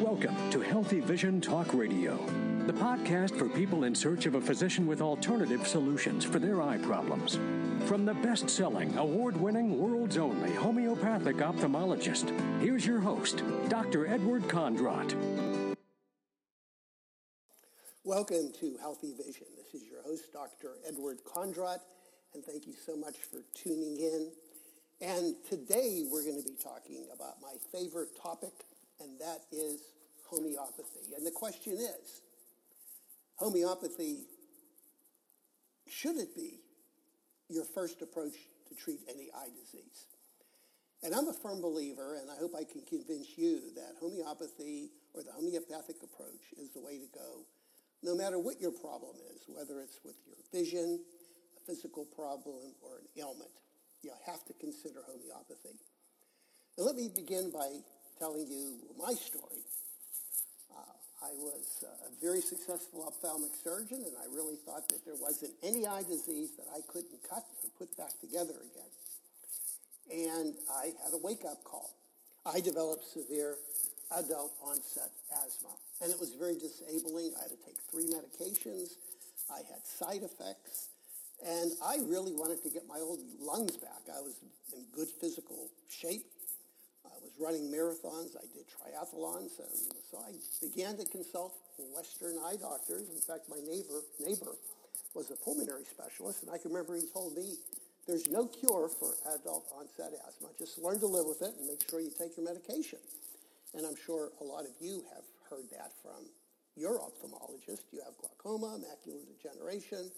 Welcome to Healthy Vision Talk Radio, the podcast for people in search of a physician with alternative solutions for their eye problems. From the best selling, award winning, world's only homeopathic ophthalmologist, here's your host, Dr. Edward Kondrot. Welcome to Healthy Vision. This is your host, Dr. Edward Kondrot, and thank you so much for tuning in. And today we're going to be talking about my favorite topic and that is homeopathy. And the question is homeopathy, should it be your first approach to treat any eye disease? And I'm a firm believer, and I hope I can convince you that homeopathy or the homeopathic approach is the way to go, no matter what your problem is, whether it's with your vision, a physical problem, or an ailment. You have to consider homeopathy. Let me begin by telling you my story. Uh, I was uh, a very successful ophthalmic surgeon, and I really thought that there wasn't any eye disease that I couldn't cut and put back together again. And I had a wake-up call. I developed severe adult onset asthma, and it was very disabling. I had to take three medications. I had side effects, and I really wanted to get my old lungs back. I was in good physical shape. I was running marathons. I did triathlons, and so I began to consult Western eye doctors. In fact, my neighbor neighbor was a pulmonary specialist, and I can remember he told me, "There's no cure for adult onset asthma. Just learn to live with it and make sure you take your medication." And I'm sure a lot of you have heard that from your ophthalmologist. You have glaucoma, macular degeneration.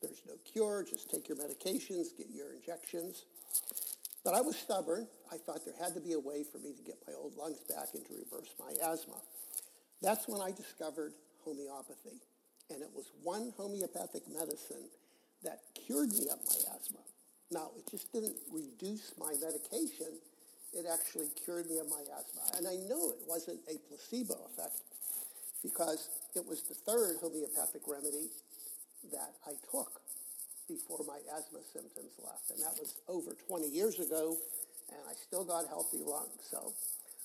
There's no cure. Just take your medications, get your injections. But I was stubborn. I thought there had to be a way for me to get my old lungs back and to reverse my asthma. That's when I discovered homeopathy. And it was one homeopathic medicine that cured me of my asthma. Now, it just didn't reduce my medication. It actually cured me of my asthma. And I know it wasn't a placebo effect because it was the third homeopathic remedy that I took before my asthma symptoms left. And that was over 20 years ago, and I still got healthy lungs. So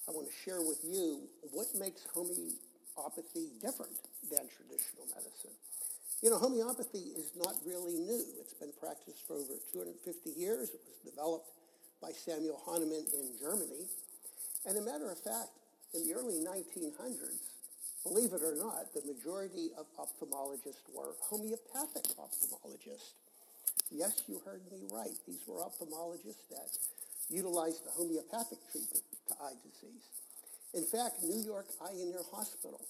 I want to share with you what makes homeopathy different than traditional medicine. You know, homeopathy is not really new. It's been practiced for over 250 years. It was developed by Samuel Hahnemann in Germany. And a matter of fact, in the early 1900s, believe it or not, the majority of ophthalmologists were homeopathic ophthalmologists. Yes, you heard me right. These were ophthalmologists that utilized the homeopathic treatment to eye disease. In fact, New York Eye and Ear Hospital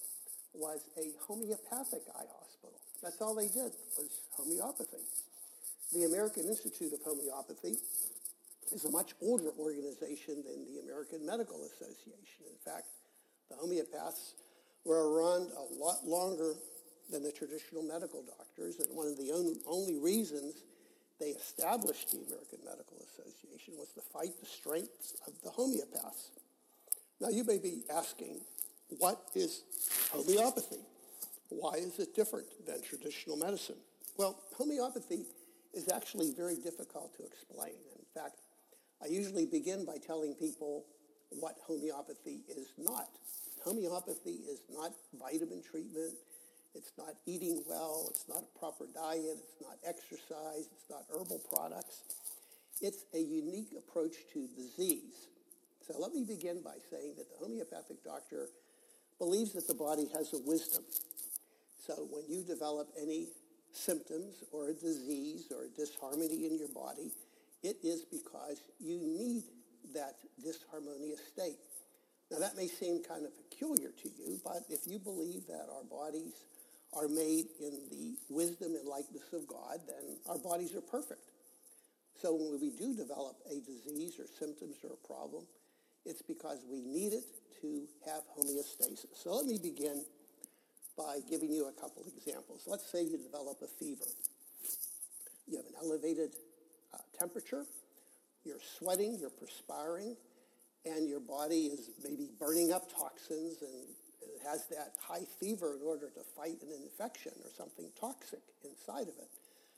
was a homeopathic eye hospital. That's all they did was homeopathy. The American Institute of Homeopathy is a much older organization than the American Medical Association. In fact, the homeopaths were around a lot longer than the traditional medical doctors, and one of the only reasons they established the American Medical Association was to fight the strengths of the homeopaths. Now, you may be asking, what is homeopathy? Why is it different than traditional medicine? Well, homeopathy is actually very difficult to explain. In fact, I usually begin by telling people what homeopathy is not. Homeopathy is not vitamin treatment. It's not eating well. It's not a proper diet. It's not exercise. It's not herbal products. It's a unique approach to disease. So let me begin by saying that the homeopathic doctor believes that the body has a wisdom. So when you develop any symptoms or a disease or a disharmony in your body, it is because you need that disharmonious state. Now that may seem kind of peculiar to you, but if you believe that our bodies are made in the wisdom and likeness of God, then our bodies are perfect. So when we do develop a disease or symptoms or a problem, it's because we need it to have homeostasis. So let me begin by giving you a couple examples. Let's say you develop a fever. You have an elevated uh, temperature, you're sweating, you're perspiring, and your body is maybe burning up toxins and has that high fever in order to fight an infection or something toxic inside of it.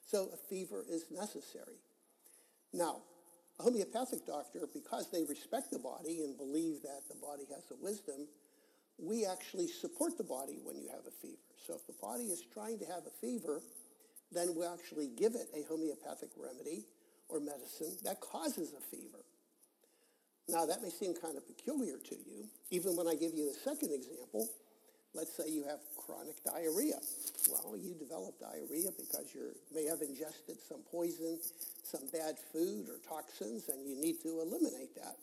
So a fever is necessary. Now, a homeopathic doctor, because they respect the body and believe that the body has a wisdom, we actually support the body when you have a fever. So if the body is trying to have a fever, then we actually give it a homeopathic remedy or medicine that causes a fever. Now, that may seem kind of peculiar to you. Even when I give you the second example, let's say you have chronic diarrhea. Well, you develop diarrhea because you may have ingested some poison, some bad food or toxins, and you need to eliminate that.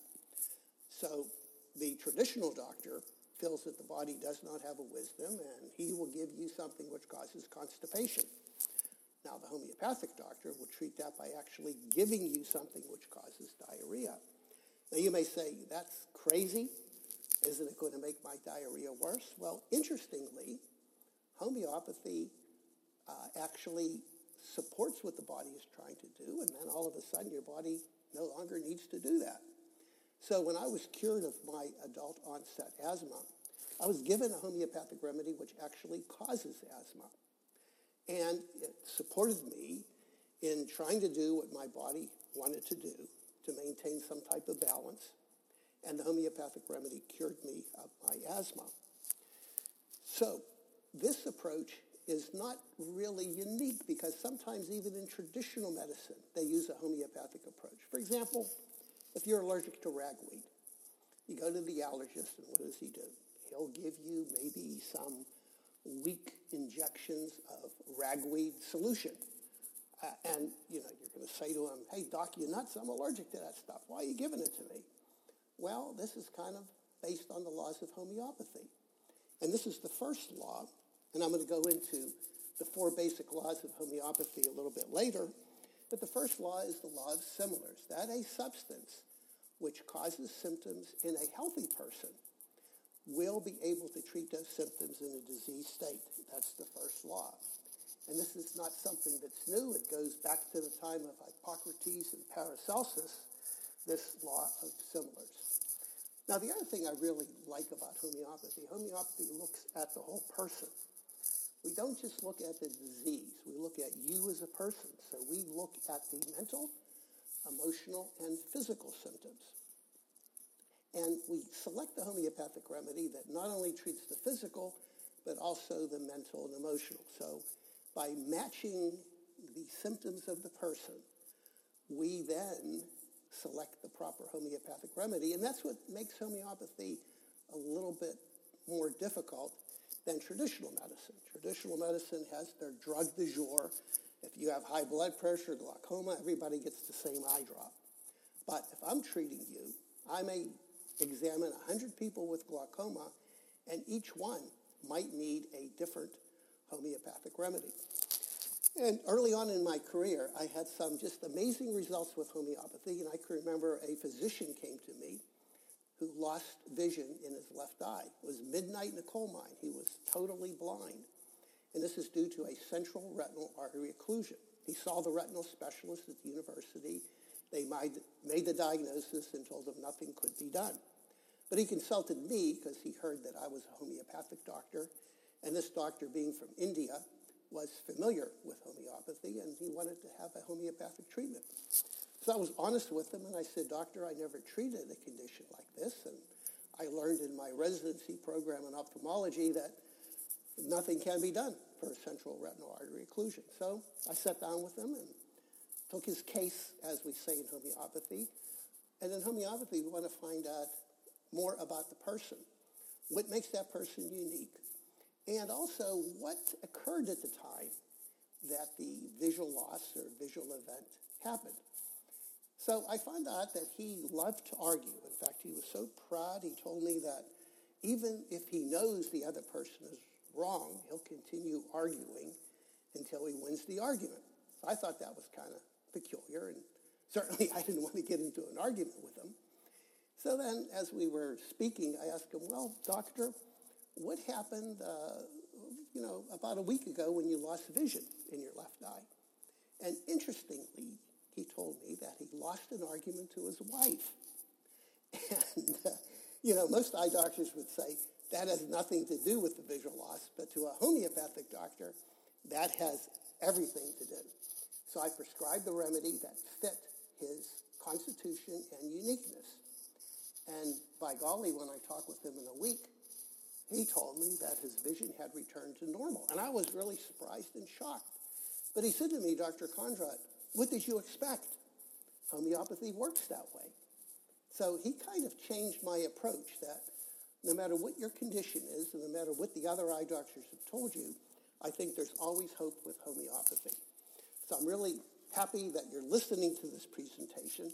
So the traditional doctor feels that the body does not have a wisdom, and he will give you something which causes constipation. Now, the homeopathic doctor will treat that by actually giving you something which causes diarrhea. Now, you may say, that's crazy. Isn't it going to make my diarrhea worse? Well, interestingly, homeopathy uh, actually supports what the body is trying to do, and then all of a sudden your body no longer needs to do that. So when I was cured of my adult onset asthma, I was given a homeopathic remedy which actually causes asthma. And it supported me in trying to do what my body wanted to do to maintain some type of balance. And the homeopathic remedy cured me of my asthma. So this approach is not really unique because sometimes even in traditional medicine, they use a homeopathic approach. For example, if you're allergic to ragweed, you go to the allergist and what does he do? He'll give you maybe some weak injections of ragweed solution. Uh, and, you know, you're going to say to him, hey, doc, you nuts? I'm allergic to that stuff. Why are you giving it to me? Well, this is kind of based on the laws of homeopathy. And this is the first law, and I'm going to go into the four basic laws of homeopathy a little bit later. But the first law is the law of similars, that a substance which causes symptoms in a healthy person will be able to treat those symptoms in a disease state. That's the first law. And this is not something that's new. It goes back to the time of Hippocrates and Paracelsus, this law of similars. Now, the other thing I really like about homeopathy, homeopathy looks at the whole person. We don't just look at the disease. We look at you as a person. So we look at the mental, emotional, and physical symptoms. And we select the homeopathic remedy that not only treats the physical, but also the mental and emotional. So by matching the symptoms of the person, we then select the proper homeopathic remedy. And that's what makes homeopathy a little bit more difficult than traditional medicine. Traditional medicine has their drug du jour. If you have high blood pressure, glaucoma, everybody gets the same eye drop. But if I'm treating you, I may examine 100 people with glaucoma, and each one might need a different homeopathic remedy. And early on in my career, I had some just amazing results with homeopathy, and I can remember a physician came to me who lost vision in his left eye. It was midnight in a coal mine. He was totally blind. And this is due to a central retinal artery occlusion. He saw the retinal specialist at the university. They made the diagnosis and told him nothing could be done. But he consulted me because he heard that I was a homeopathic doctor. And this doctor, being from India, was familiar with homeopathy and he wanted to have a homeopathic treatment. So I was honest with him and I said, Doctor, I never treated a condition like this. And I learned in my residency program in ophthalmology that nothing can be done for a central retinal artery occlusion. So I sat down with him and took his case, as we say in homeopathy. And in homeopathy, we want to find out more about the person. What makes that person unique? And also, what occurred at the time that the visual loss or visual event happened. So I found out that he loved to argue. In fact, he was so proud, he told me that even if he knows the other person is wrong, he'll continue arguing until he wins the argument. So I thought that was kind of peculiar, and certainly I didn't want to get into an argument with him. So then, as we were speaking, I asked him, Well, doctor, what happened, uh, you know, about a week ago when you lost vision in your left eye? And interestingly, he told me that he lost an argument to his wife. And, uh, you know, most eye doctors would say that has nothing to do with the visual loss, but to a homeopathic doctor, that has everything to do. So I prescribed the remedy that fit his constitution and uniqueness. And by golly, when I talked with him in a week, he told me that his vision had returned to normal. And I was really surprised and shocked. But he said to me, Dr. Kondrot, what did you expect? Homeopathy works that way. So he kind of changed my approach that no matter what your condition is, and no matter what the other eye doctors have told you, I think there's always hope with homeopathy. So I'm really happy that you're listening to this presentation.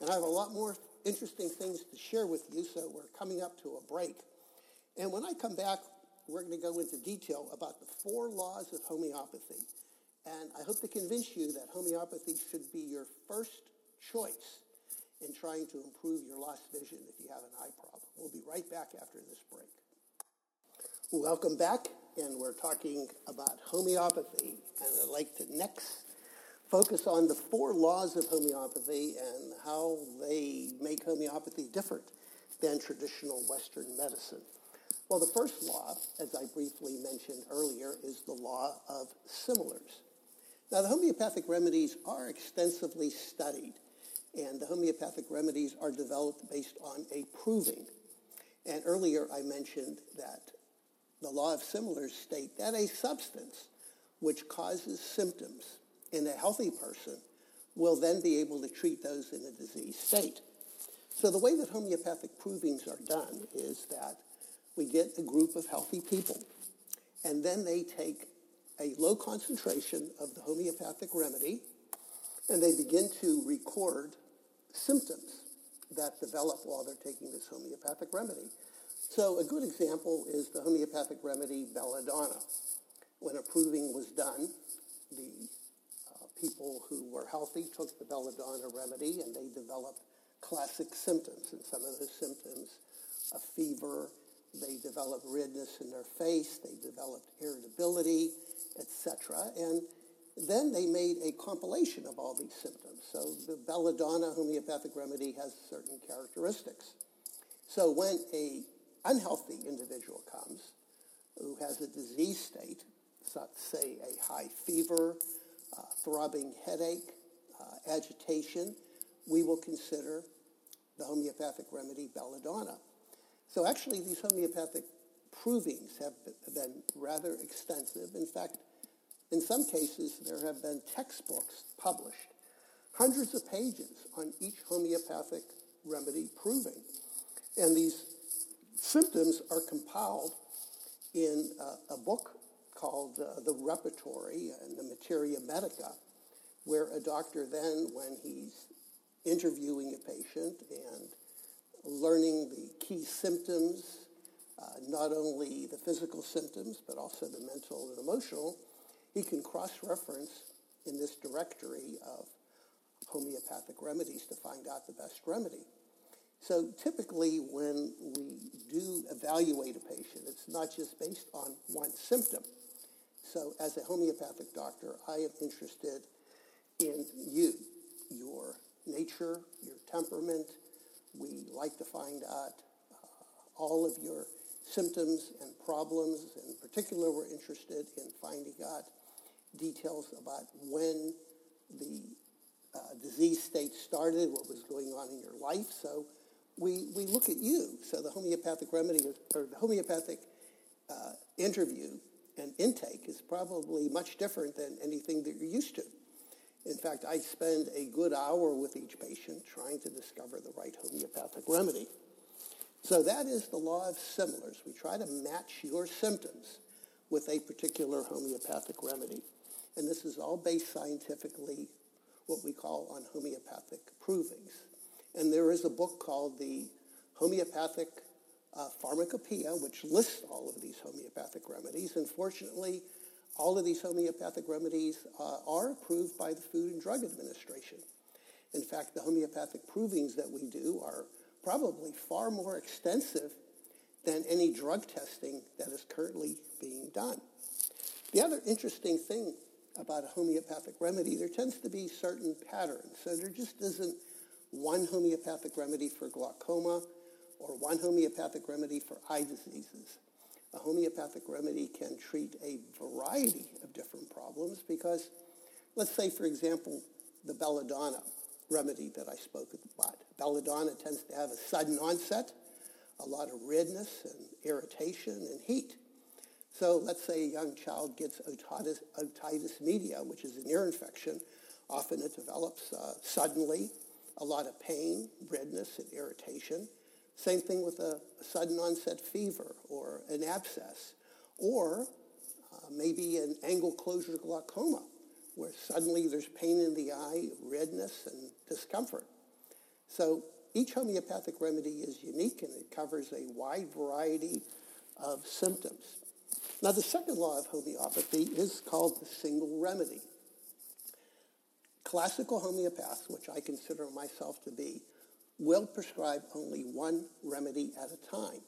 And I have a lot more interesting things to share with you, so we're coming up to a break. And when I come back, we're going to go into detail about the four laws of homeopathy. And I hope to convince you that homeopathy should be your first choice in trying to improve your lost vision if you have an eye problem. We'll be right back after this break. Welcome back, and we're talking about homeopathy. And I'd like to next focus on the four laws of homeopathy and how they make homeopathy different than traditional Western medicine. Well, the first law, as I briefly mentioned earlier, is the law of similars. Now, the homeopathic remedies are extensively studied, and the homeopathic remedies are developed based on a proving. And earlier I mentioned that the law of similars state that a substance which causes symptoms in a healthy person will then be able to treat those in a disease state. So the way that homeopathic provings are done is that we get a group of healthy people, and then they take a low concentration of the homeopathic remedy, and they begin to record symptoms that develop while they're taking this homeopathic remedy. So a good example is the homeopathic remedy belladonna. When a proving was done, the uh, people who were healthy took the belladonna remedy and they developed classic symptoms. And some of those symptoms, a fever, they developed redness in their face, they developed irritability, etc. And then they made a compilation of all these symptoms. So the belladonna homeopathic remedy has certain characteristics. So when a unhealthy individual comes who has a disease state, say a high fever, uh, throbbing headache, uh, agitation, we will consider the homeopathic remedy belladonna. So actually, these homeopathic provings have been rather extensive. In fact, in some cases, there have been textbooks published, hundreds of pages on each homeopathic remedy proving. And these symptoms are compiled in uh, a book called uh, The Repertory and the Materia Medica, where a doctor then, when he's interviewing a patient and learning the key symptoms, uh, not only the physical symptoms, but also the mental and emotional, he can cross-reference in this directory of homeopathic remedies to find out the best remedy. So typically when we do evaluate a patient, it's not just based on one symptom. So as a homeopathic doctor, I am interested in you, your nature, your temperament. We like to find out uh, all of your symptoms and problems. In particular, we're interested in finding out details about when the uh, disease state started, what was going on in your life. So we, we look at you. So the homeopathic remedy, or the homeopathic uh, interview and intake is probably much different than anything that you're used to. In fact, I spend a good hour with each patient trying to discover the right homeopathic remedy. So that is the law of similars. We try to match your symptoms with a particular homeopathic remedy. And this is all based scientifically, what we call on homeopathic provings. And there is a book called the Homeopathic uh, Pharmacopoeia, which lists all of these homeopathic remedies. Unfortunately, all of these homeopathic remedies uh, are approved by the Food and Drug Administration. In fact, the homeopathic provings that we do are probably far more extensive than any drug testing that is currently being done. The other interesting thing about a homeopathic remedy, there tends to be certain patterns. So there just isn't one homeopathic remedy for glaucoma or one homeopathic remedy for eye diseases. A homeopathic remedy can treat a variety of different problems because, let's say, for example, the belladonna remedy that I spoke about. Belladonna tends to have a sudden onset, a lot of redness and irritation and heat. So let's say a young child gets otitis, otitis media, which is an ear infection. Often it develops uh, suddenly, a lot of pain, redness, and irritation. Same thing with a, sudden onset fever or an abscess, or uh, maybe an angle closure glaucoma, where suddenly there's pain in the eye, redness, and discomfort. So each homeopathic remedy is unique and it covers a wide variety of symptoms. Now, the second law of homeopathy is called the single remedy. Classical homeopaths, which I consider myself to be, will prescribe only one remedy at a time.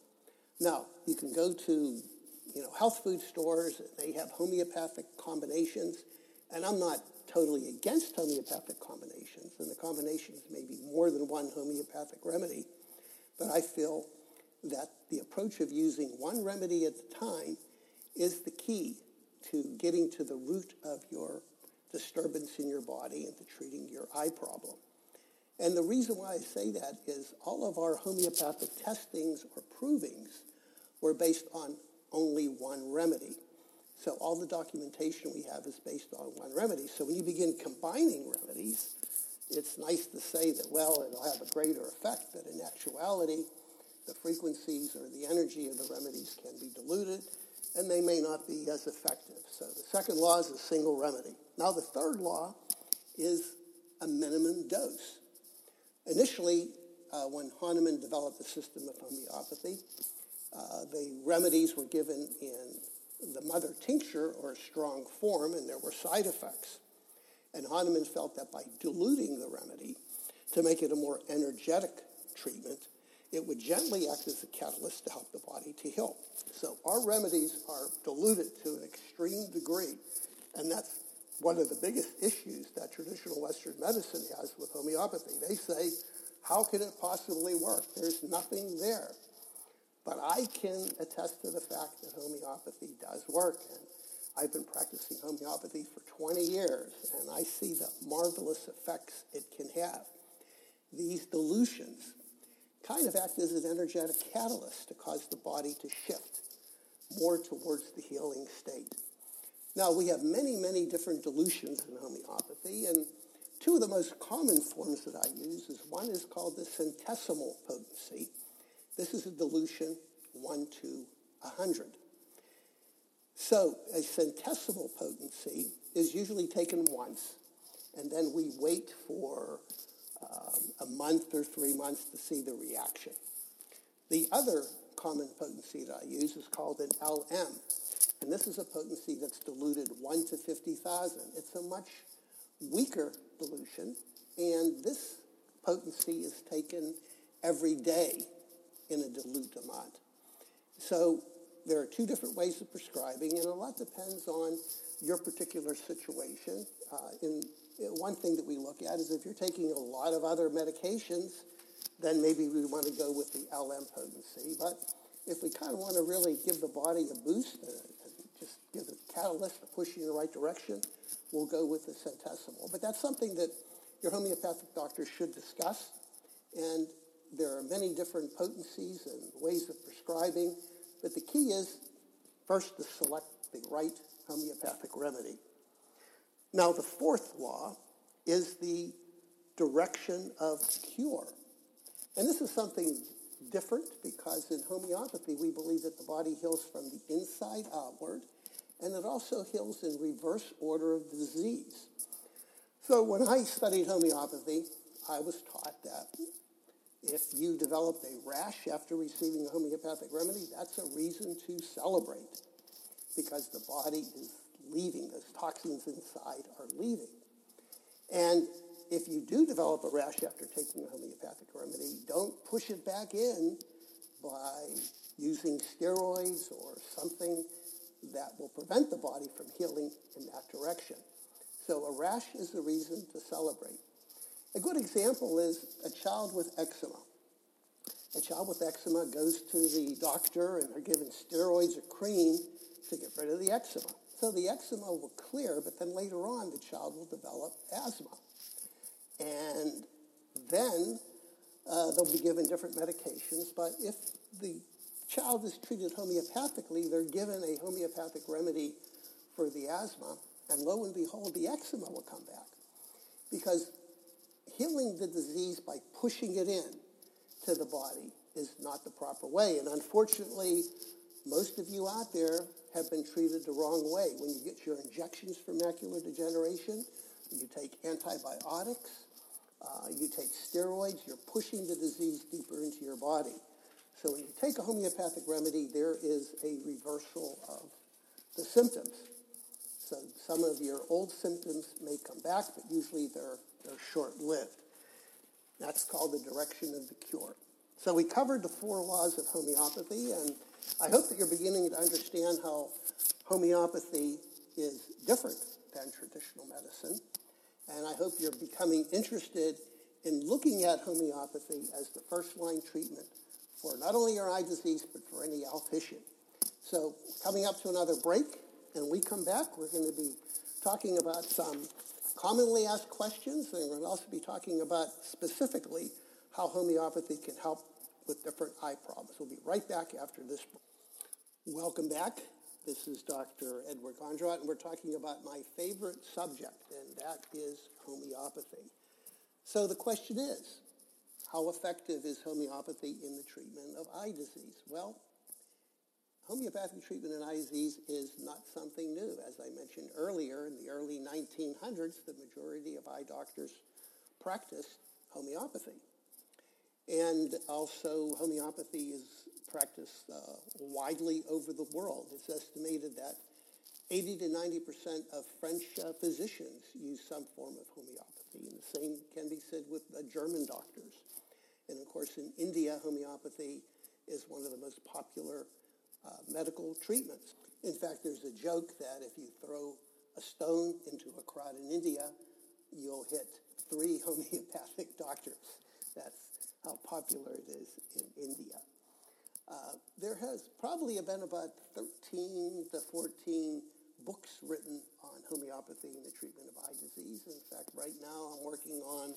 Now, you can go to you know, health food stores, they have homeopathic combinations, and I'm not totally against homeopathic combinations, and the combinations may be more than one homeopathic remedy, but I feel that the approach of using one remedy at a time is the key to getting to the root of your disturbance in your body and to treating your eye problem. And the reason why I say that is all of our homeopathic testings or provings were based on only one remedy. So all the documentation we have is based on one remedy. So when you begin combining remedies, it's nice to say that, well, it'll have a greater effect, but in actuality, the frequencies or the energy of the remedies can be diluted, and they may not be as effective. So the second law is a single remedy. Now the third law is a minimum dose. Initially, uh, when Hahnemann developed the system of homeopathy, uh, the remedies were given in the mother tincture or strong form, and there were side effects. And Hahnemann felt that by diluting the remedy to make it a more energetic treatment, it would gently act as a catalyst to help the body to heal. So our remedies are diluted to an extreme degree, and that's one of the biggest issues that traditional Western medicine has with homeopathy. They say, how can it possibly work? There's nothing there. But I can attest to the fact that homeopathy does work. And I've been practicing homeopathy for 20 years, and I see the marvelous effects it can have. These dilutions kind of act as an energetic catalyst to cause the body to shift more towards the healing state. Now, we have many, many different dilutions in homeopathy, and two of the most common forms that I use is one is called the centesimal potency, this is a dilution 1 to 100. So a centesimal potency is usually taken once, and then we wait for um, a month or three months to see the reaction. The other common potency that I use is called an LM, and this is a potency that's diluted 1 to 50,000. It's a much weaker dilution, and this potency is taken every day in a dilute amount. So there are two different ways of prescribing, and a lot depends on your particular situation. Uh, in, in one thing that we look at is if you're taking a lot of other medications, then maybe we want to go with the LM potency. But if we kind of want to really give the body a boost, just give the catalyst to push you in the right direction, we'll go with the centesimal. But that's something that your homeopathic doctor should discuss. And there are many different potencies and ways of prescribing, but the key is first to select the right homeopathic remedy. Now, the fourth law is the direction of cure. And this is something different because in homeopathy we believe that the body heals from the inside outward and it also heals in reverse order of disease. So when I studied homeopathy, I was taught that if you developed a rash after receiving a homeopathic remedy, that's a reason to celebrate because the body is leaving, those toxins inside are leaving. And if you do develop a rash after taking a homeopathic remedy, don't push it back in by using steroids or something that will prevent the body from healing in that direction. So a rash is a reason to celebrate. A good example is a child with eczema. A child with eczema goes to the doctor and they're given steroids or cream to get rid of the eczema. So the eczema will clear, but then later on the child will develop asthma. And then uh, they'll be given different medications, but if the child is treated homeopathically, they're given a homeopathic remedy for the asthma, and lo and behold, the eczema will come back. Because healing the disease by pushing it in to the body is not the proper way. And unfortunately, most of you out there have been treated the wrong way. When you get your injections for macular degeneration, you take antibiotics, uh, you take steroids, you're pushing the disease deeper into your body. So when you take a homeopathic remedy, there is a reversal of the symptoms. So some of your old symptoms may come back, but usually they're, they're short-lived. That's called the direction of the cure. So we covered the four laws of homeopathy, and I hope that you're beginning to understand how homeopathy is different than traditional medicine. And I hope you're becoming interested in looking at homeopathy as the first line treatment for not only your eye disease, but for any alopecia. So coming up to another break, and we come back, we're going to be talking about some commonly asked questions, and we'll also be talking about specifically how homeopathy can help with different eye problems. We'll be right back after this. Welcome back. This is Dr. Edward Kondrot, and we're talking about my favorite subject, and that is homeopathy. So the question is, how effective is homeopathy in the treatment of eye disease? Well, homeopathic treatment in eye disease is not something new. As I mentioned earlier, in the early 1900s, the majority of eye doctors practiced homeopathy. And also, homeopathy is practiced uh, widely over the world. It's estimated that 80 to 90 percent of French uh, physicians use some form of homeopathy, and the same can be said with uh, German doctors. And of course, in India, homeopathy is one of the most popular uh, medical treatments. In fact, there's a joke that if you throw a stone into a crowd in India, you'll hit three homeopathic doctors. That's how popular it is in India. Uh, there has probably been about 13 to 14 books written on homeopathy and the treatment of eye disease. In fact, right now I'm working on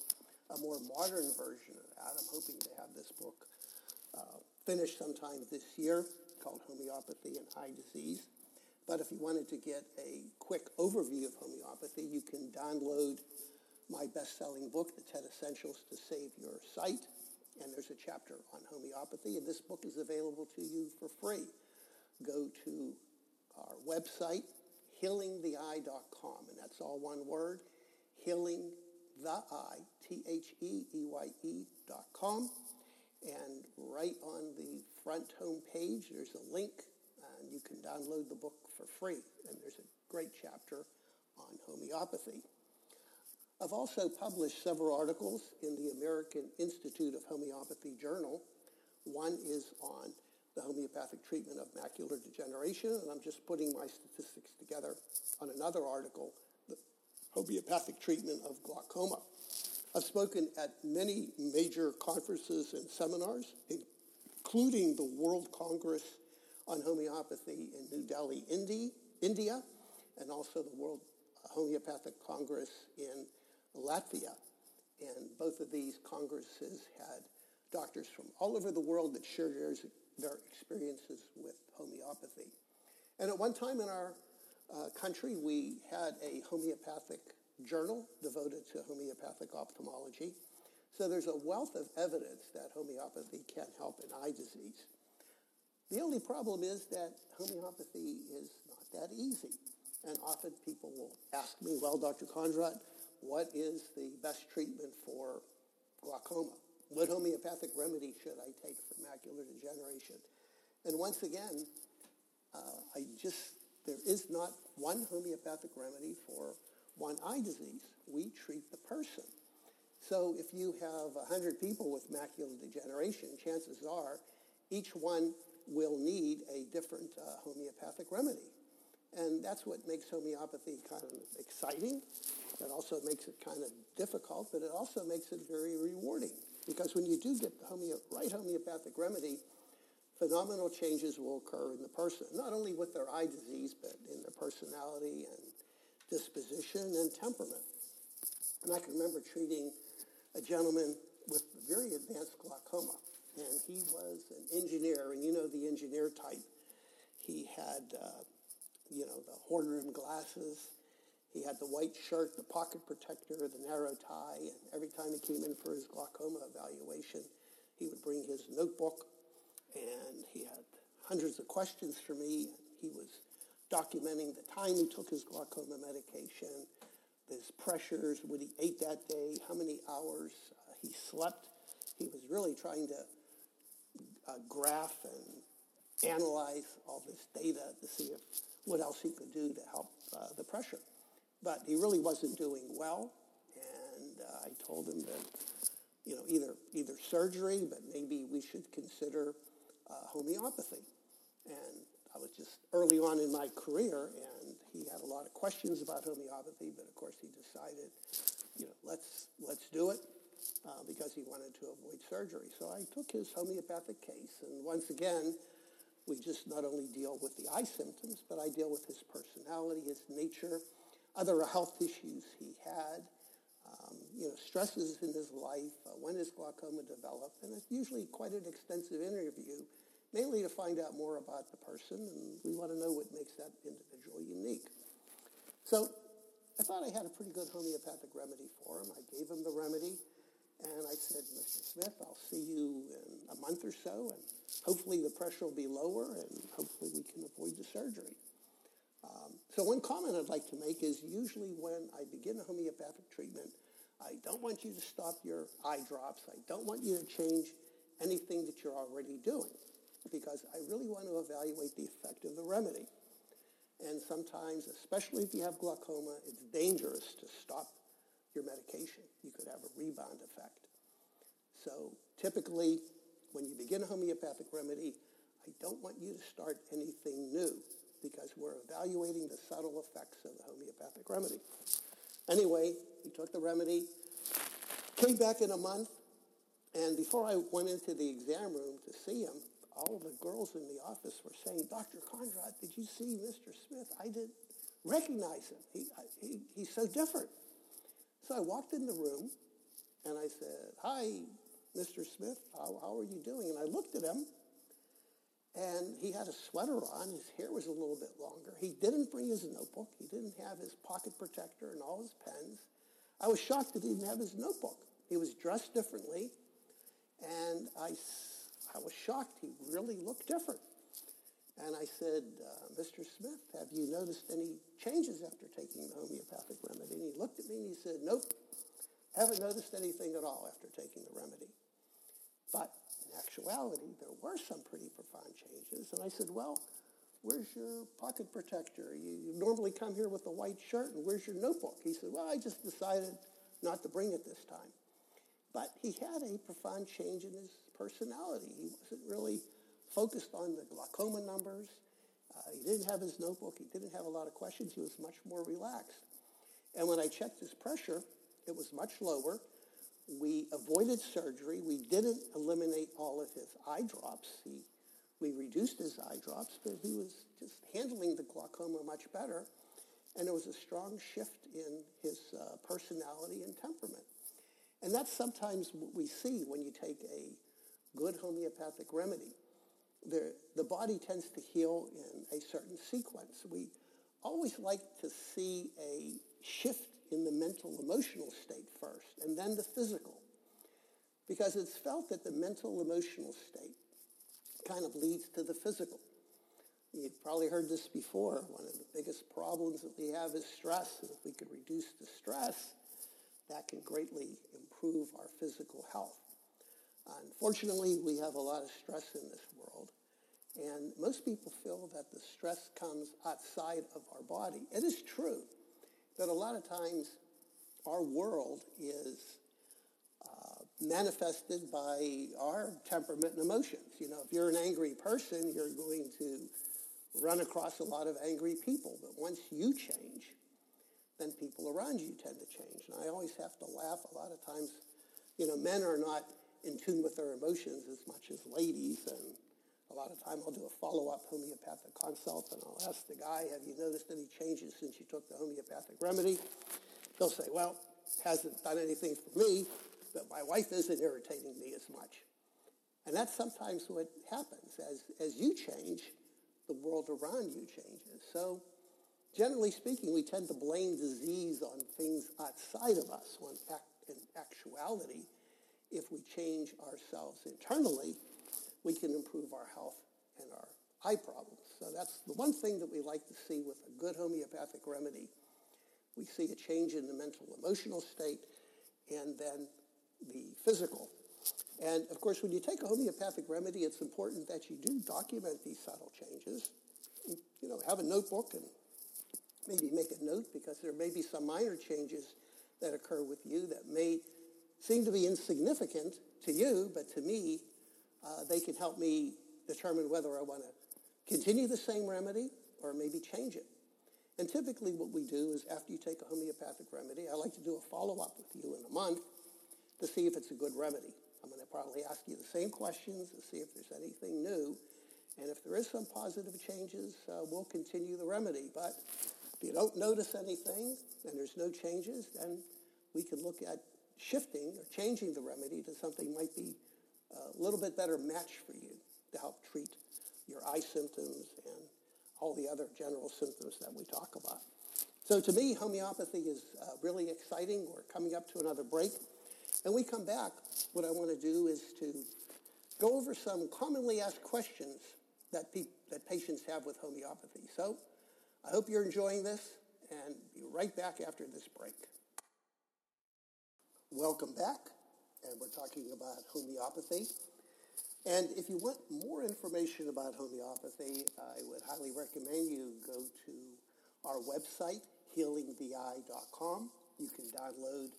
a more modern version of that. I'm hoping to have this book uh, finished sometime this year called Homeopathy and Eye Disease. But if you wanted to get a quick overview of homeopathy, you can download my best-selling book, The 10 Essentials to Save Your Sight and there's a chapter on homeopathy, and this book is available to you for free. Go to our website, healingtheeye.com, and that's all one word, healingtheeye, T-H-E-E-Y-E dot com. And right on the front home page, there's a link, and you can download the book for free. And there's a great chapter on homeopathy. I've also published several articles in the American Institute of Homeopathy Journal. One is on the homeopathic treatment of macular degeneration, and I'm just putting my statistics together on another article, the homeopathic treatment of glaucoma. I've spoken at many major conferences and seminars, including the World Congress on Homeopathy in New Delhi, India, and also the World Homeopathic Congress in Latvia. And both of these congresses had doctors from all over the world that shared their experiences with homeopathy. And at one time in our uh, country, we had a homeopathic journal devoted to homeopathic ophthalmology. So there's a wealth of evidence that homeopathy can help in eye disease. The only problem is that homeopathy is not that easy. And often people will ask me, well, Dr. Kondrot, what is the best treatment for glaucoma? What homeopathic remedy should I take for macular degeneration? And once again, uh, I just, there is not one homeopathic remedy for one eye disease. We treat the person. So if you have 100 people with macular degeneration, chances are each one will need a different uh, homeopathic remedy. And that's what makes homeopathy kind of exciting that also makes it kind of difficult, but it also makes it very rewarding. Because when you do get the homeo- right homeopathic remedy, phenomenal changes will occur in the person, not only with their eye disease, but in their personality and disposition and temperament. And I can remember treating a gentleman with very advanced glaucoma. and he was an engineer, and you know the engineer type. He had, uh, you know, the horn rim glasses. He had the white shirt, the pocket protector, the narrow tie, and every time he came in for his glaucoma evaluation, he would bring his notebook, and he had hundreds of questions for me. He was documenting the time he took his glaucoma medication, his pressures, what he ate that day, how many hours uh, he slept. He was really trying to uh, graph and analyze all this data to see if what else he could do to help uh, the pressure. But he really wasn't doing well, and uh, I told him that you know either either surgery, but maybe we should consider uh, homeopathy. And I was just early on in my career, and he had a lot of questions about homeopathy, but of course he decided, you know, let's let's do it uh, because he wanted to avoid surgery. So I took his homeopathic case, and once again, we just not only deal with the eye symptoms, but I deal with his personality, his nature, other health issues he had, um, you know, stresses in his life, uh, when his glaucoma developed, and it's usually quite an extensive interview mainly to find out more about the person, and we want to know what makes that individual unique. So I thought I had a pretty good homeopathic remedy for him. I gave him the remedy, and I said, Mr. Smith, I'll see you in a month or so, and hopefully the pressure will be lower, and hopefully we can avoid the surgery. Um, so one comment I'd like to make is usually when I begin a homeopathic treatment, I don't want you to stop your eye drops. I don't want you to change anything that you're already doing because I really want to evaluate the effect of the remedy. And sometimes, especially if you have glaucoma, it's dangerous to stop your medication. You could have a rebound effect. So typically, when you begin a homeopathic remedy, I don't want you to start anything new because we're evaluating the subtle effects of the homeopathic remedy. Anyway, he took the remedy, came back in a month, and before I went into the exam room to see him, all the girls in the office were saying, Dr. Kondrot, did you see Mr. Smith? I didn't recognize him. He, he, he's so different. So I walked in the room and I said, Hi, Mr. Smith, how, how are you doing? And I looked at him and he had a sweater on. His hair was a little bit longer. He didn't bring his notebook. He didn't have his pocket protector and all his pens. I was shocked that he didn't have his notebook. He was dressed differently. And I I was shocked. He really looked different. And I said, uh, Mr. Smith, have you noticed any changes after taking the homeopathic remedy? And he looked at me and he said, nope, haven't noticed anything at all after taking the remedy. But in actuality, there were some pretty profound changes. And I said, well, where's your pocket protector? You, you normally come here with a white shirt, and where's your notebook? He said, well, I just decided not to bring it this time. But he had a profound change in his personality. He wasn't really focused on the glaucoma numbers. Uh, he didn't have his notebook. He didn't have a lot of questions. He was much more relaxed. And when I checked his pressure, it was much lower. We avoided surgery. We didn't eliminate all of his eye drops. He, we reduced his eye drops, but he was just handling the glaucoma much better. And there was a strong shift in his uh, personality and temperament. And that's sometimes what we see when you take a good homeopathic remedy. The, the body tends to heal in a certain sequence. We always like to see a shift in the mental emotional state first and then the physical because it's felt that the mental emotional state kind of leads to the physical. You've probably heard this before. One of the biggest problems that we have is stress. And if we could reduce the stress, that can greatly improve our physical health. Unfortunately, we have a lot of stress in this world, and most people feel that the stress comes outside of our body. It is true that a lot of times our world is uh, manifested by our temperament and emotions. You know, if you're an angry person, you're going to run across a lot of angry people. But once you change, then people around you tend to change. And I always have to laugh. A lot of times, you know, men are not in tune with their emotions as much as ladies. And a lot of time I'll do a follow-up homeopathic consult and I'll ask the guy, have you noticed any changes since you took the homeopathic remedy? He'll say, well, hasn't done anything for me, but my wife isn't irritating me as much. And that's sometimes what happens. As, as you change, the world around you changes. So, generally speaking, we tend to blame disease on things outside of us, when in actuality, if we change ourselves internally, we can improve our health and our eye problems. So that's the one thing that we like to see with a good homeopathic remedy. We see a change in the mental emotional state and then the physical. And of course, when you take a homeopathic remedy, it's important that you do document these subtle changes. You know, have a notebook and maybe make a note because there may be some minor changes that occur with you that may seem to be insignificant to you, but to me, uh, they can help me determine whether I want to continue the same remedy or maybe change it. And typically what we do is after you take a homeopathic remedy, I like to do a follow-up with you in a month to see if it's a good remedy. I'm going to probably ask you the same questions to see if there's anything new. And if there is some positive changes, uh, we'll continue the remedy. But if you don't notice anything and there's no changes, then we can look at shifting or changing the remedy to something might be a little bit better match for you to help treat your eye symptoms and all the other general symptoms that we talk about. So to me, homeopathy is uh, really exciting. We're coming up to another break. And we come back, what I want to do is to go over some commonly asked questions that, pe- that patients have with homeopathy. So I hope you're enjoying this and be right back after this break. Welcome back, and we're talking about homeopathy. And if you want more information about homeopathy, I would highly recommend you go to our website, healingtheeye.com. You can download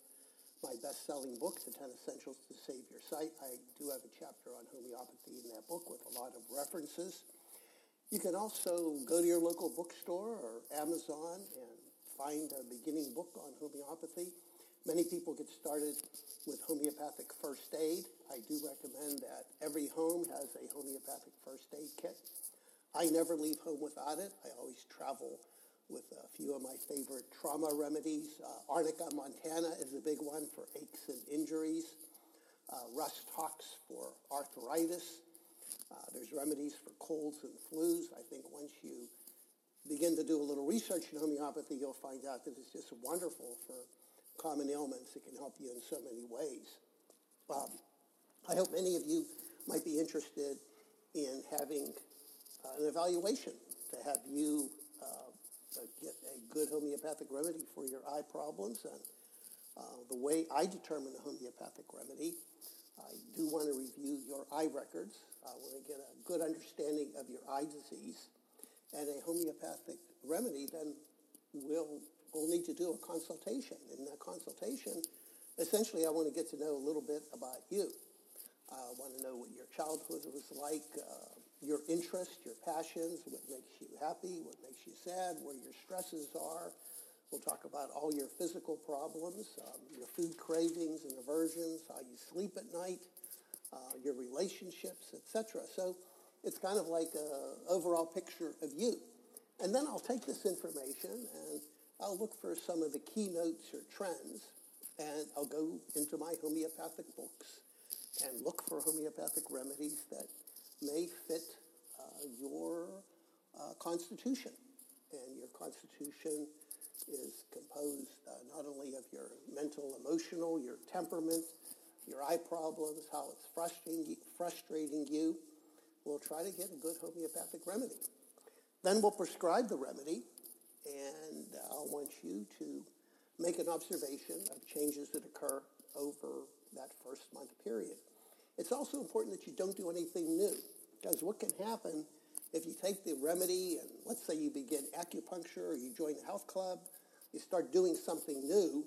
my best-selling book, The 10 Essentials to Save Your Sight. I do have a chapter on homeopathy in that book with a lot of references. You can also go to your local bookstore or Amazon and find a beginning book on homeopathy. Many people get started with homeopathic first aid. I do recommend that every home has a homeopathic first aid kit. I never leave home without it. I always travel with a few of my favorite trauma remedies. Uh, Arnica montana is a big one for aches and injuries. Uh, Rhus tox for arthritis. Uh, there's remedies for colds and flus. I think once you begin to do a little research in homeopathy, you'll find out that it's just wonderful for common ailments that can help you in so many ways. Um, I hope many of you might be interested in having uh, an evaluation to have you uh, get a good homeopathic remedy for your eye problems. And uh, the way I determine a homeopathic remedy, I do want to review your eye records. I want to get a good understanding of your eye disease. And a homeopathic remedy then will we'll need to do a consultation. In that consultation, essentially, I want to get to know a little bit about you. I want to know what your childhood was like, uh, your interests, your passions, what makes you happy, what makes you sad, where your stresses are. We'll talk about all your physical problems, um, your food cravings and aversions, how you sleep at night, uh, your relationships, etc. So it's kind of like an overall picture of you. And then I'll take this information and I'll look for some of the keynotes or trends, and I'll go into my homeopathic books and look for homeopathic remedies that may fit uh, your uh, constitution. And your constitution is composed uh, not only of your mental, emotional, your temperament, your eye problems, how it's frustrating, frustrating you. We'll try to get a good homeopathic remedy. Then we'll prescribe the remedy and I want you to make an observation of changes that occur over that first month period. It's also important that you don't do anything new, because what can happen if you take the remedy and let's say you begin acupuncture or you join the health club, you start doing something new,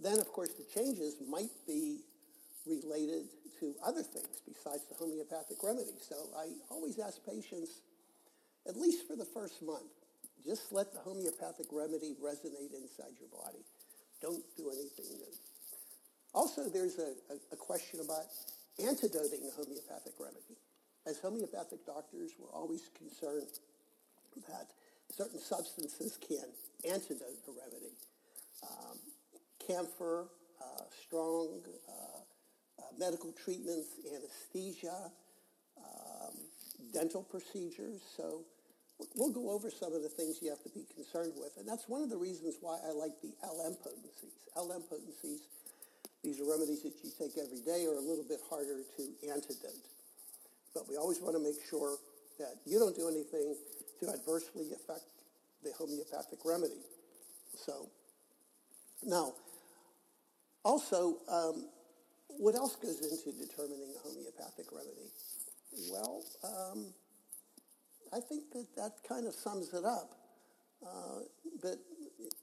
then of course the changes might be related to other things besides the homeopathic remedy. So I always ask patients, at least for the first month, just let the homeopathic remedy resonate inside your body. Don't do anything new. Also, there's a, a, a question about antidoting a homeopathic remedy. As homeopathic doctors, we're always concerned that certain substances can antidote a remedy. Um, camphor, uh, strong uh, uh, medical treatments, anesthesia, dental procedures. So we'll go over some of the things you have to be concerned with. And that's one of the reasons why I like the LM potencies. LM potencies, these are remedies that you take every day, are a little bit harder to antidote. But we always want to make sure that you don't do anything to adversely affect the homeopathic remedy. So, now, also, um, what else goes into determining a homeopathic remedy? Well, um, I think that that kind of sums it up. Uh, but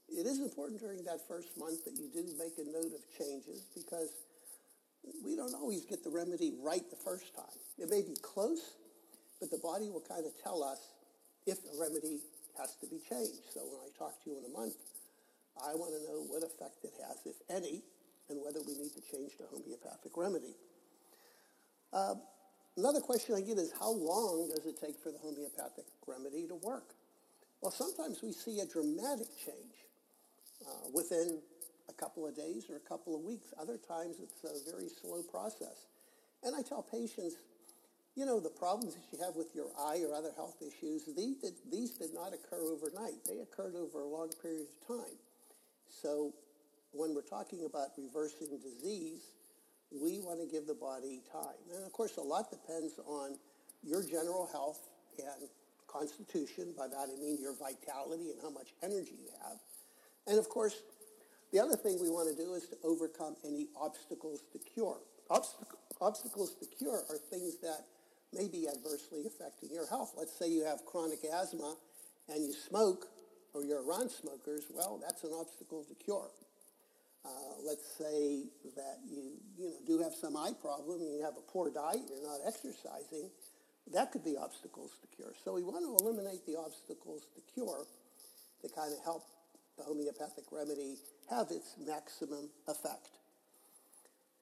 it is important during that first month that you do make a note of changes because we don't always get the remedy right the first time. It may be close, but the body will kind of tell us if the remedy has to be changed. So when I talk to you in a month, I want to know what effect it has, if any, and whether we need to change the homeopathic remedy. Uh, Another question I get is how long does it take for the homeopathic remedy to work? Well, sometimes we see a dramatic change uh, within a couple of days or a couple of weeks. Other times it's a very slow process. And I tell patients, you know, the problems that you have with your eye or other health issues, these did, these did not occur overnight. They occurred over a long period of time. So when we're talking about reversing disease, we want to give the body time. And of course, a lot depends on your general health and constitution. By that I mean your vitality and how much energy you have. And of course, the other thing we want to do is to overcome any obstacles to cure. Obstac- obstacles to cure are things that may be adversely affecting your health. Let's say you have chronic asthma and you smoke or you're around smokers. Well, that's an obstacle to cure. Uh, let's say that you, you know, do have some eye problem, you have a poor diet, you're not exercising, that could be obstacles to cure. So we want to eliminate the obstacles to cure to kind of help the homeopathic remedy have its maximum effect.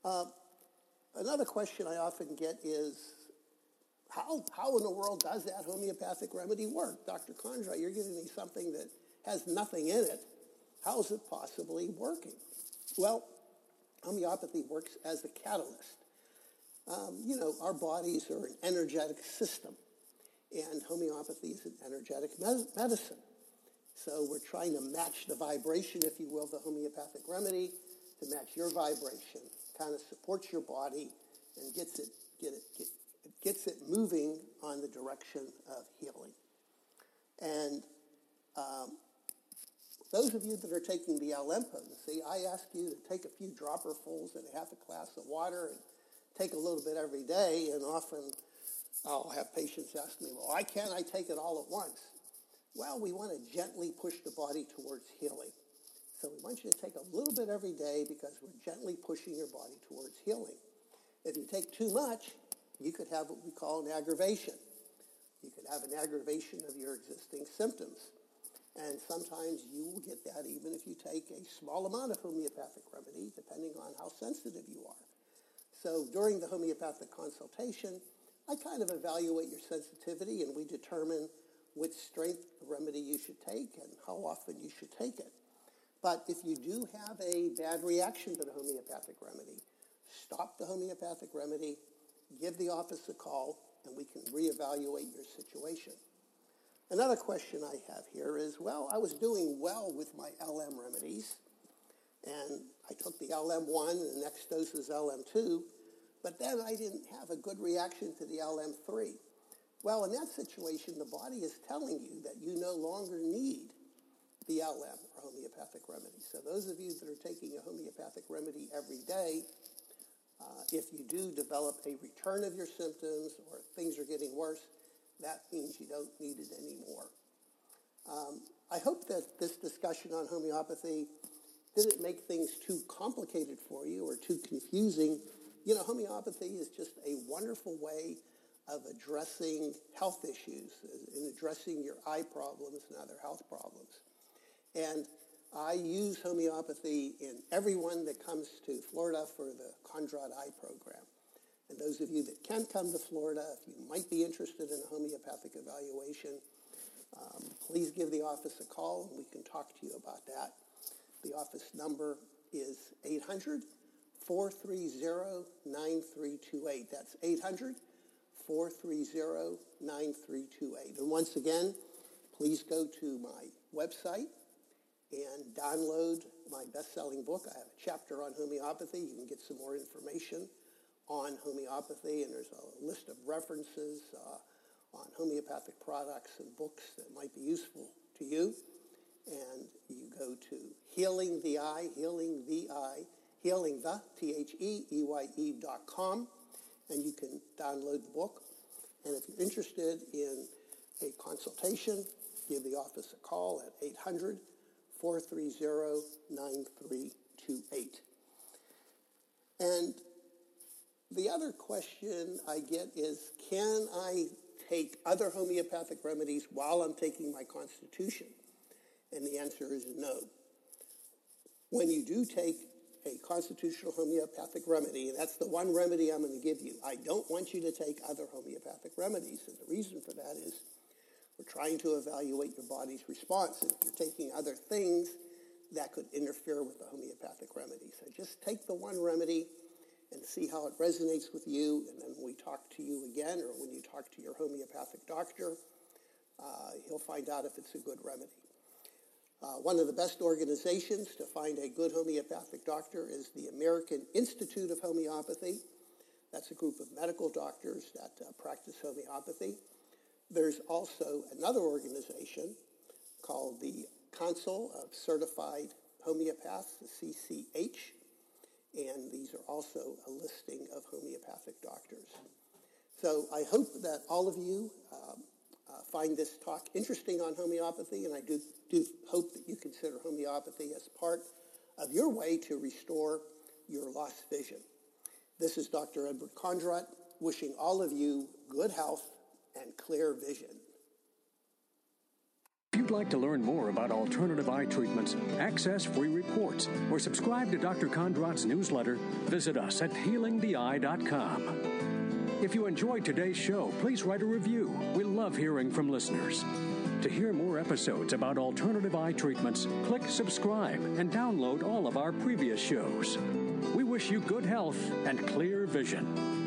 Uh, another question I often get is, how, how in the world does that homeopathic remedy work? Dr. Kondrot, you're giving me something that has nothing in it. How is it possibly working? Well, homeopathy works as a catalyst. Um, you know, our bodies are an energetic system, and homeopathy is an energetic medicine. So we're trying to match the vibration, if you will, the homeopathic remedy to match your vibration, kind of supports your body and gets it, get it, get, gets it moving on the direction of healing. And um, those of you that are taking the LM potency, I ask you to take a few dropperfuls and half a glass of water and take a little bit every day. And often I'll have patients ask me, well, why can't I take it all at once? Well, we want to gently push the body towards healing. So we want you to take a little bit every day because we're gently pushing your body towards healing. If you take too much, you could have what we call an aggravation. You could have an aggravation of your existing symptoms. And sometimes you will get that even if you take a small amount of homeopathic remedy, depending on how sensitive you are. So during the homeopathic consultation, I kind of evaluate your sensitivity and we determine which strength remedy you should take and how often you should take it. But if you do have a bad reaction to the homeopathic remedy, stop the homeopathic remedy, give the office a call, and we can reevaluate your situation. Another question I have here is, well, I was doing well with my LM remedies, and I took the LM1, and the next dose was LM2, but then I didn't have a good reaction to the LM3. Well, in that situation, the body is telling you that you no longer need the LM or homeopathic remedy. So those of you that are taking a homeopathic remedy every day, uh, if you do develop a return of your symptoms or things are getting worse, that means you don't need it anymore. Um, I hope that this discussion on homeopathy didn't make things too complicated for you or too confusing. You know, homeopathy is just a wonderful way of addressing health issues, and addressing your eye problems and other health problems. And I use homeopathy in everyone that comes to Florida for the Kondrot Eye Program. And those of you that can come to Florida, if you might be interested in a homeopathic evaluation, um, please give the office a call and we can talk to you about that. The office number is 800 430 9328. That's 800 430 9328. And once again, please go to my website and download my best-selling book. I have a chapter on homeopathy. You can get some more information on homeopathy, and there's a list of references uh, on homeopathic products and books that might be useful to you. And you go to Healing the Eye, Healing the Eye, Healing the, T-H-E-E-Y-E dot com, and you can download the book. And if you're interested in a consultation, give the office a call at 800 430 9328. And the other question I get is can I take other homeopathic remedies while I'm taking my constitution? And the answer is no. When you do take a constitutional homeopathic remedy, that's the one remedy I'm going to give you, I don't want you to take other homeopathic remedies. And the reason for that is we're trying to evaluate your body's response. And if you're taking other things, that could interfere with the homeopathic remedy. So just take the one remedy and see how it resonates with you. And then we talk to you again, or when you talk to your homeopathic doctor, uh, he'll find out if it's a good remedy. Uh, one of the best organizations to find a good homeopathic doctor is the American Institute of Homeopathy. That's a group of medical doctors that uh, practice homeopathy. There's also another organization called the Council of Certified Homeopaths, the CCH, and these are also a listing of homeopathic doctors. So I hope that all of you um, uh, find this talk interesting on homeopathy, and I do, do hope that you consider homeopathy as part of your way to restore your lost vision. This is Dr. Edward Kondrot wishing all of you good health and clear vision. If you'd like to learn more about alternative eye treatments, access free reports, or subscribe to Dr. Kondrot's newsletter, visit us at healingtheeye.com. If you enjoyed today's show, please write a review. We love hearing from listeners. To hear more episodes about alternative eye treatments, click subscribe and download all of our previous shows. We wish you good health and clear vision.